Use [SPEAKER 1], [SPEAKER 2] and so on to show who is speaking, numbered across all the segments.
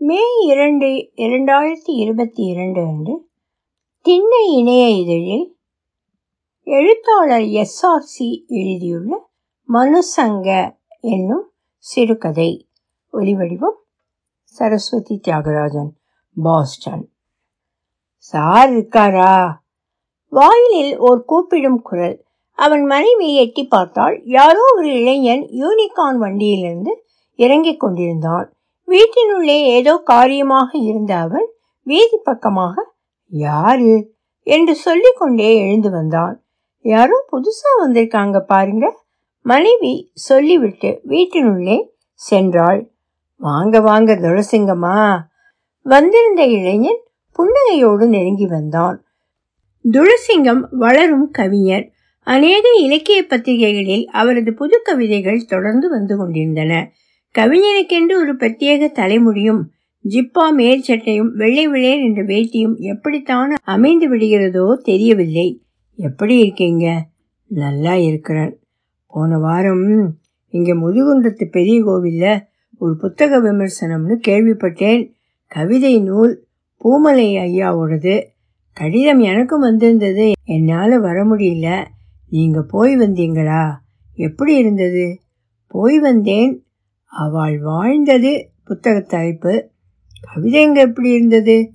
[SPEAKER 1] மே இரண்டு இரண்டாயிரத்தி இருபத்தி இரண்டு அன்று திண்ணை இணைய இதழில் எழுத்தாளர் எஸ்ஆர்சி எழுதியுள்ள மனுசங்க என்னும் சிறுகதை. ஒலிவடிவம் சரஸ்வதி தியாகராஜன் பாஸ்டன். சார் இருக்காரா? வாயிலில் ஒரு கூப்பிடும் குரல். அவன் மனைவி எட்டி பார்த்தால் யாரோ ஒரு இளைஞன் யூனிகார்ன் வண்டியிலிருந்து இறங்கிக் கொண்டிருந்தான். வீட்டினுள்ளே ஏதோ காரியமாக இருந்த அவன் வீதி பக்கமாக யாரு? என்று சொல்லிக்கொண்டே எழுந்து வந்தான். யாரோ புதுசா வந்திருக்காங்க பாருங்க மனைவி சொல்லிவிட்டு வீட்டினுள்ளே சென்றாள். வாங்க வாங்க துளசிங்கம்மா. வந்திருந்த இளைஞன் புன்னகையோடு நெருங்கி வந்தான். துளசிங்கம் வளரும் கவிஞர். அநேக இலக்கிய பத்திரிகைகளில் அவரது புது கவிதைகள் தொடர்ந்து வந்து கொண்டிருந்தன. கவிஞனுக்கென்று ஒரு பிரத்யேக தலைமுடியும் ஜிப்பா மேற்சட்டையும் வெள்ளை விளையர் என்ற வேட்டியும் எப்படித்தான் அமைந்து விடுகிறதோ தெரியவில்லை. எப்படி இருக்கீங்க? நல்லா இருக்கிறேன். போன வாரம் இங்கே முதுகுன்றத்து பெரிய கோவிலில் ஒரு புத்தக விமர்சனம்னு கேள்விப்பட்டேன். கவிதை நூல் பூமலை ஐயாவோடது. கடிதம் எனக்கும் வந்திருந்தது. என்னால் வர முடியல. நீங்கள் போய் வந்தீங்களா? எப்படி இருந்தது? போய் வந்தேன். அவள் வாழ்ந்தது புத்தக தலைப்பு கவிதைங்க எப்படி இருந்தது?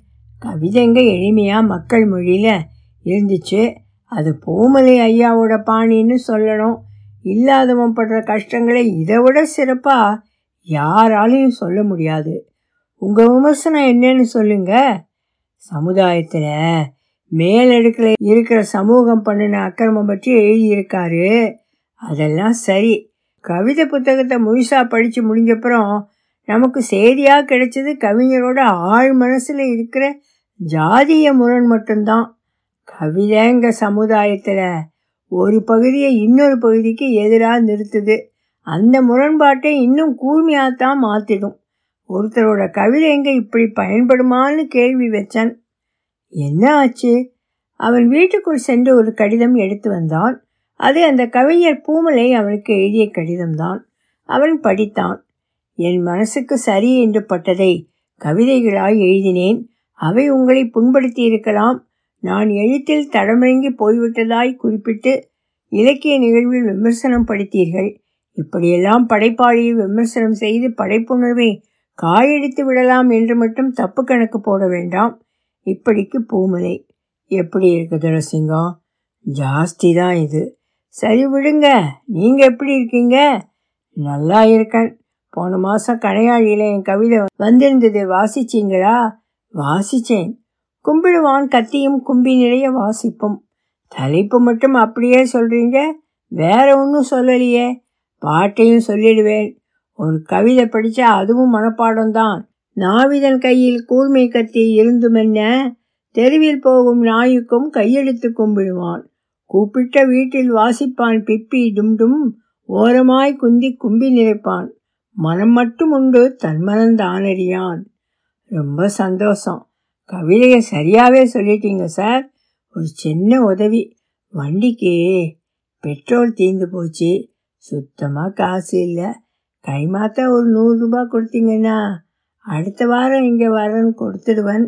[SPEAKER 1] கவிதைங்க எளிமையாக மக்கள் மொழியில் இருந்துச்சு. அது பூமலை ஐயாவோட பாணின்னு சொல்லணும். இல்லாதவன் படுற கஷ்டங்களை இதை விட சிறப்பாக யாராலையும் சொல்ல முடியாது. உங்கள் விமர்சனம் என்னன்னு சொல்லுங்க. சமுதாயத்தில் மேலடுக்கில் இருக்கிற சமூகம் பண்ணின அக்கிரமம் பற்றி எழுதியிருக்காரு. அதெல்லாம் சரி. கவிதை புத்தகத்தை முழுசாக படித்து முடிஞ்சப்புறம் நமக்கு செய்தியாக கிடைச்சது கவிஞரோட ஆழ் மனசில் இருக்கிற ஜாதிய முரண் மட்டும்தான். கவிதைங்க சமுதாயத்தில் ஒரு பகுதியை இன்னொரு பகுதிக்கு எதிராக நிறுத்துது. அந்த முரண்பாட்டை இன்னும் கூர்மையாகத்தான் மாற்றிடும் ஒருத்தரோட கவிதை எங்கே இப்படி பயன்படுமான்னு கேள்வி வச்சான். என்ன ஆச்சு? அவன் வீட்டுக்குள் சென்று ஒரு கடிதம் எடுத்து வந்தான். அது அந்த கவிஞர் பூமலை அவனுக்கு எழுதிய கடிதம்தான். அவன் படித்தான். என் மனசுக்கு சரி என்று பட்டதை கவிதைகளாய் எழுதினேன். அவை உங்களை புண்படுத்தி இருக்கலாம் நான் எழுத்தில் தடமிறங்கி போய்விட்டதாய் குறிப்பிட்டு இலக்கிய நிகழ்வில் விமர்சனம் படித்தீர்கள். இப்படியெல்லாம் படைப்பாளியை விமர்சனம் செய்து படைப்புணர்வை காயடித்து விடலாம் என்று மட்டும் தப்பு கணக்கு போட வேண்டாம். இப்படிக்கு பூமலை. எப்படி இருக்கு துளசிங்கம் ஜாஸ்தி தான் இது. சரி விடுங்க. நீங்க எப்படி இருக்கீங்க? நல்லா இருக்கேன். போன மாசம் கடையாளியில் என் கவிதை வந்திருந்தது. வாசிச்சீங்களா? வாசிச்சேன். கும்பிடுவான் கத்தியும் கும்பி நிறைய வாசிப்போம். தலைப்பு மட்டும் அப்படியே சொல்றீங்க? வேற ஒன்றும் சொல்லலையே. பாட்டையும் சொல்லிடுவேன். ஒரு கவிதை படித்தா அதுவும் மனப்பாடம்தான். நாவிதன் கையில் கூர்மை கத்தி இருந்துமென்ன? தெருவில் போகும் நாய்க்கும் கையெடுத்து கும்பிடுவான். கூப்பிட்ட வீட்டில் வாசிப்பான் பிப்பி டும் ஓரமாய் குந்தி கும்பி நிறைப்பான் மனம் மட்டும் உண்டு தன்மனந்தானறியான் ரொம்ப சந்தோஷம். கவிதையை சரியாகவே சொல்லிட்டீங்க சார். ஒரு சின்ன உதவி. வண்டிக்கு பெட்ரோல் தீர்ந்து போச்சு. சுத்தமாக காசு இல்லை. கைமாத்தா ஒரு நூறுரூபா கொடுத்தீங்கன்னா அடுத்த வாரம் இங்கே வரேன்னு கொடுத்துடுவன்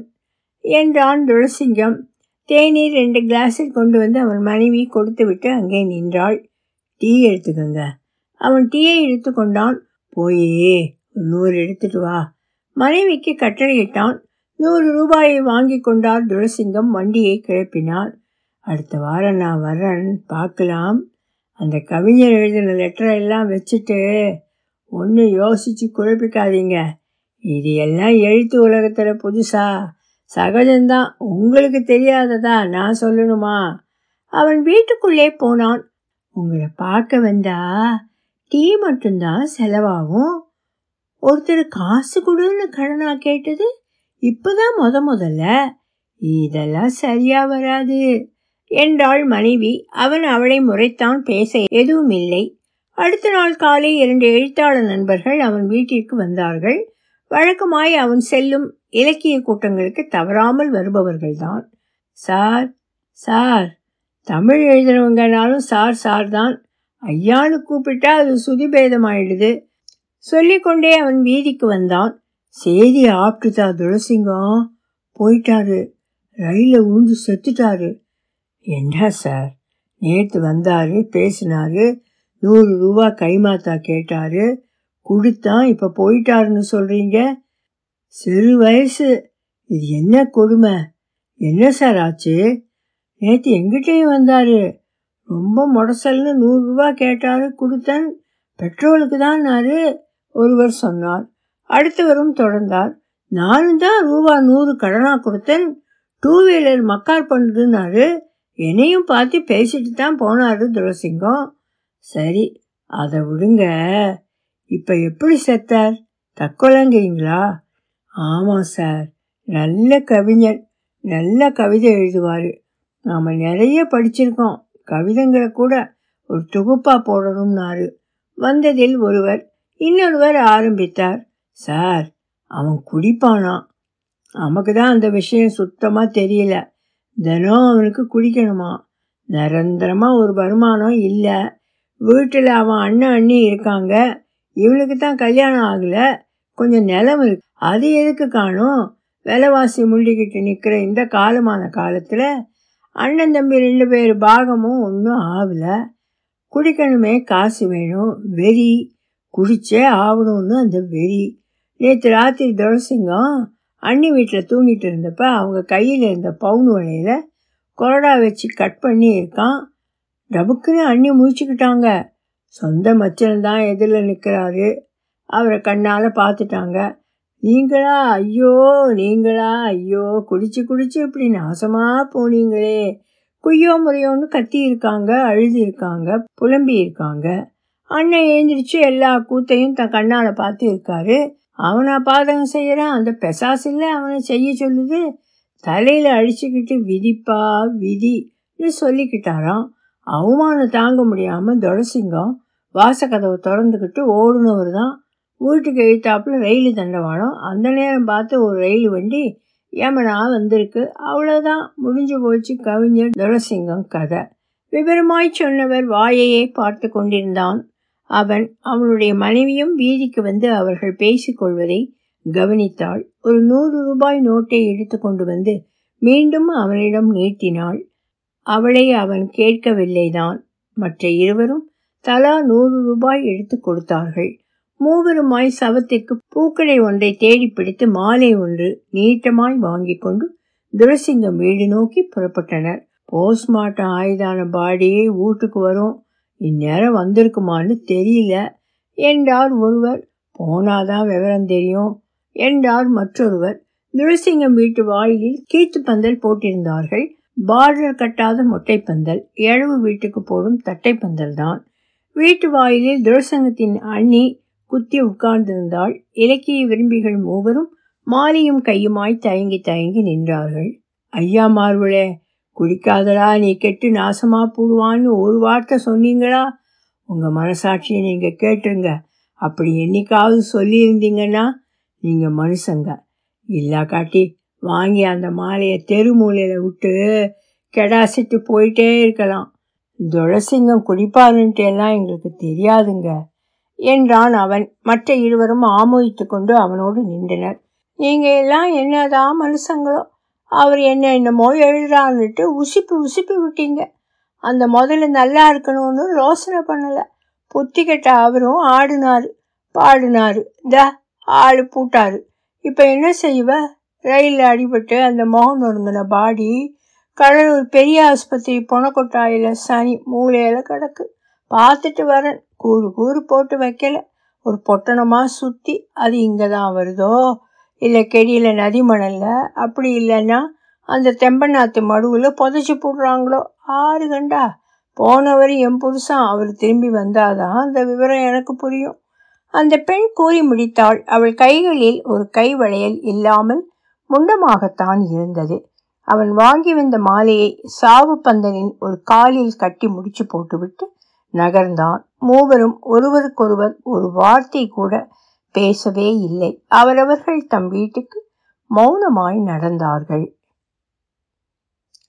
[SPEAKER 1] என்றான் துளசிங்கம். தேநீர் ரெண்டு கிளாஸில் கொண்டு வந்து அவன் மனைவி கொடுத்து விட்டு அங்கே நின்றாள். டீ எடுத்துக்கங்க. அவன் டீயை எடுத்து கொண்டான். போயே ஒரு நூறு எடுத்துட்டு வா. மனைவிக்கு கட்டளையிட்டான். நூறு ரூபாயை வாங்கி கொண்டார் துளசிங்கம் வண்டியை கிளப்பினார். அடுத்த வாரம் நான் வர்றேன் பார்க்கலாம். அந்த கவிஞர் எழுதின லெட்டரை எல்லாம் வச்சுட்டு ஒன்றும் யோசிச்சு குழப்பிக்காதீங்க. இது எல்லாம் எழுத்து உலகத்தில் புதுசா. சகஜம்தான். உங்களுக்கு தெரியாததா? நான் சொல்லணுமா? அவன் வீட்டுக்குள்ளே போனான். உங்களை பார்க்க வந்தா டீ மட்டும்தான் செலவாகும். ஒருத்தர் காசு கொடுன்னு கடனா கேட்டது? இப்போதான் முத முதல்ல. இதெல்லாம் சரியா வராது. என்றாள் மனைவி. அவன் அவளை முறைத்தான் பேச எதுவும் இல்லை அடுத்த நாள் காலை இரண்டு எழுத்தாளர் நண்பர்கள் அவன் வீட்டிற்கு வந்தார்கள். வழக்கமாய் அவன் செல்லும் இலக்கிய கூட்டங்களுக்கு தவறாமல் வருபவர்கள்தான். சார் சார் தமிழ் எழுதுறவங்கனாலும் சார் சார் தான் ஐயான்னு கூப்பிட்டா அது சுதிபேதமாயிடுது. சொல்லிக்கொண்டே அவன் வீதிக்கு வந்தான்.
[SPEAKER 2] செய்தி ஆப்பிட்டுதா துளசிங்கம் போயிட்டாரு. ரயிலில் உழுந்து செத்துட்டாரு. என்ன சார் நேற்று வந்தாரு பேசினாரு நூறு ரூபா கைமாத்தா கேட்டாரு கொடுத்தான் இப்போ போயிட்டாருன்னு சொல்கிறீங்க சிறு வயசு இது என்ன கொடுமை? என்ன சார் ஆச்சு? நேற்று எங்கிட்டேயும் வந்தார். ரொம்ப முடசல்னு நூறுரூவா கேட்டாரு. கொடுத்தேன். பெட்ரோலுக்கு தான்னாரு ஒருவர் சொன்னார். அடுத்தவரும் தொடர்ந்தார். நானும் தான் ரூபா நூறு கடனாக கொடுத்தேன். டூ வீலர் மக்கார் பண்ணுதுன்னாரு என்னையும் பார்த்து பேசிட்டு தான் போனாரு துரசிங்கம். சரி அதை விடுங்க. இப்போ எப்படி செத்தார்? தற்கொலைங்கிறீங்களா? ஆமாம் சார். நல்ல கவிஞர். நல்ல கவிதை எழுதுவார். நாம் நிறைய படிச்சிருக்கோம். கவிதைங்களை கூட ஒரு தொகுப்பாக போடணும்னாரு. வந்ததில் ஒருவர் இன்னொருவர் ஆரம்பித்தார். சார் அவன் குடிப்பானா? நமக்கு தான் அந்த விஷயம் சுத்தமாக தெரியல. தினம் அவனுக்கு குடிக்கணுமா? நிரந்தரமாக ஒரு வருமானம் இல்லை. வீட்டில் அவன் அண்ணன் அண்ணி இருக்காங்க. இவனுக்கு தான் கல்யாணம் ஆகலை. கொஞ்சம் நிலம் இருக்கு. அது எதுக்கு காணும்? விலைவாசி முள்ளிக்கிட்டு நிற்கிற இந்த காலமான காலத்தில் அண்ணன் தம்பி ரெண்டு பேர் பாகமும் ஒன்றும் ஆகலை குடிக்கணுமே காசு வேணும். வெறி குடிச்சே ஆகணும்னு அந்த வெறி. நேற்று ராத்திரி துளசிங்கம் அண்ணி வீட்டில் தூங்கிட்டு இருந்தப்ப அவங்க கையில் இருந்த பவுன் வலையில் கொரடா வச்சு கட் பண்ணி இருக்கான். டபுக்குன்னு அண்ணி முடிச்சுக்கிட்டாங்க சொந்த மச்சன் தான் எதிரில் நிற்கிறாரு அவரை கண்ணால் பார்த்துட்டாங்க. நீங்களா? ஐயோ நீங்களா? ஐயோ குடிச்சு குடிச்சு இப்படி நாசமாக போனீங்களே. குய்யோ முறையோன்னு கத்தி இருக்காங்க அழுது இருக்காங்க புலம்பி இருக்காங்க அண்ணன் எழுந்திரிச்சு எல்லா கூத்தையும் தன் கண்ணால் பார்த்து இருக்காரு. அவனை பாதகம் செய்கிறான் அந்த பெசாசில் அவனை செய்ய சொல்லுது. தலையில் அழிச்சுக்கிட்டு விதிப்பா விதின்னு சொல்லிக்கிட்டாராம். அவமானம் தாங்க முடியாமல் தொடசிங்கம் வாசக்கதவை திறந்துக்கிட்டு ஓடுனவர் தான் வீட்டுக்கு எழுத்தாப்புல ரயில் தண்டவாளம். அந்த நேரம் பார்த்து ஒரு ரயில் வண்டி ஏமனா வந்திருக்கு. அவ்வளோதான் முடிஞ்சு போச்சு கவிஞர் துளசிங்கம் கதை. விவரமாய் சொன்னவர் வாயையே பார்த்து கொண்டிருந்தான். அவன் அவனுடைய மனைவியும் வீதிக்கு வந்து அவர்கள் பேசிக்கொள்வதை கவனித்தாள். ஒரு நூறு ரூபாய் நோட்டை எடுத்து கொண்டு வந்து மீண்டும் அவனிடம் நீட்டினாள். அவளை அவன் கேட்கவில்லைதான். மற்ற இருவரும் தலா நூறு ரூபாய் எடுத்து கொடுத்தார்கள். மூவருமாய் சவத்திற்கு பூக்களை ஒன்றை தேடி பிடித்து மாலை ஒன்று நீட்டமாய் வாங்கி கொண்டு துரசிங்கம் வீடு நோக்கி புறப்பட்டனர். போஸ்ட்மார்ட்டம் ஆயுதான பாடியே வீட்டுக்கு வரும். இந்நேரம் வந்திருக்குமான்னு தெரியல. என்றார் ஒருவர். போனாதான் விவரம் தெரியும். என்றார் மற்றொருவர். துரசிங்கம் வீட்டு வாயிலில் கீத்து பந்தல் போட்டிருந்தார்கள். பார்டர் கட்டாத மொட்டை பந்தல் இழவு வீட்டுக்கு போடும் தட்டை பந்தல் தான் வீட்டு வாயிலில் துரசங்கத்தின் அண்ணி குத்தி உட்கார்ந்திருந்தாள் இலக்கிய விரும்பிகள் மூவரும் மாலையும் கையுமாய் தயங்கி தயங்கி நின்றார்கள். ஐயா மார்வளே குடிக்காதடா நீ கெட்டு நாசமா போடுவான்னு ஒரு வார்த்தை சொன்னீங்களா? உங்க மனசாட்சியை நீங்க கேட்டுருங்க. அப்படி என்னைக்காவது சொல்லியிருந்தீங்கன்னா நீங்க மனுஷங்க. இல்லா காட்டி வாங்கி அந்த மாலையை தெரு மூலையில் விட்டு கெடாசிட்டு போயிட்டே இருக்கலாம். துளசிங்கம் குடிப்பாருன்ட்டு எல்லாம் எங்களுக்கு தெரியாதுங்க. என்றான் அவன். மற்ற இருவரும் ஆமோதித்து கொண்டு அவனோடு நின்றனர். நீங்க எல்லாம் என்னதான் மனுஷங்களோ? அவர் என்ன என்னமோ எழுதுறான்னுட்டு உசிப்பி உசிப்பி விட்டீங்க. அந்த முதல்ல நல்லா இருக்கணும்னு யோசனை பண்ணல. புத்தி கெட்ட அவரும் ஆடினாரு பாடினாரு. த ஆள் பூட்டாரு. இப்போ என்ன செய்வ? ரயிலில் அடிபட்டு அந்த மோகன் ஒருங்கின பாடி கடலூர் பெரிய ஆஸ்பத்திரி பொணக்கொட்டாயில் சனி மூளையில் கிடக்கு. பார்த்துட்டு வரேன். கூறு கூறு போட்டு வைக்கல. ஒரு பொட்டணமாக சுற்றி அது இங்கே தான் வருதோ? இல்லை கெடியில் நதி அப்படி இல்லைன்னா அந்த தெம்பநாத்து மடுவில் புதைச்சி போடுறாங்களோ? ஆறு கண்டா? போனவர் என் புருஷன் அவர் திரும்பி வந்தாதான் அந்த விவரம் எனக்கு புரியும். அந்த பெண் கூறி முடித்தாள் அவள் கைகளில் ஒரு கை வளையல் இல்லாமல் முண்டமாகத்தான் இருந்தது. அவன் வாங்கி வந்த மாலையை சாவு பந்தனின் ஒரு காலில் கட்டி முடிச்சு போட்டுவிட்டு நகர்ந்தான். மூவரும் ஒருவருக்கொருவர் ஒரு வார்த்தை கூட பேசவே இல்லை. அவரவர்கள் தம் வீட்டுக்கு மௌனமாய் நடந்தார்கள்.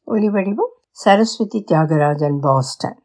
[SPEAKER 2] ஒலிவடிவம் சரஸ்வதி தியாகராஜன் பாஸ்டன்.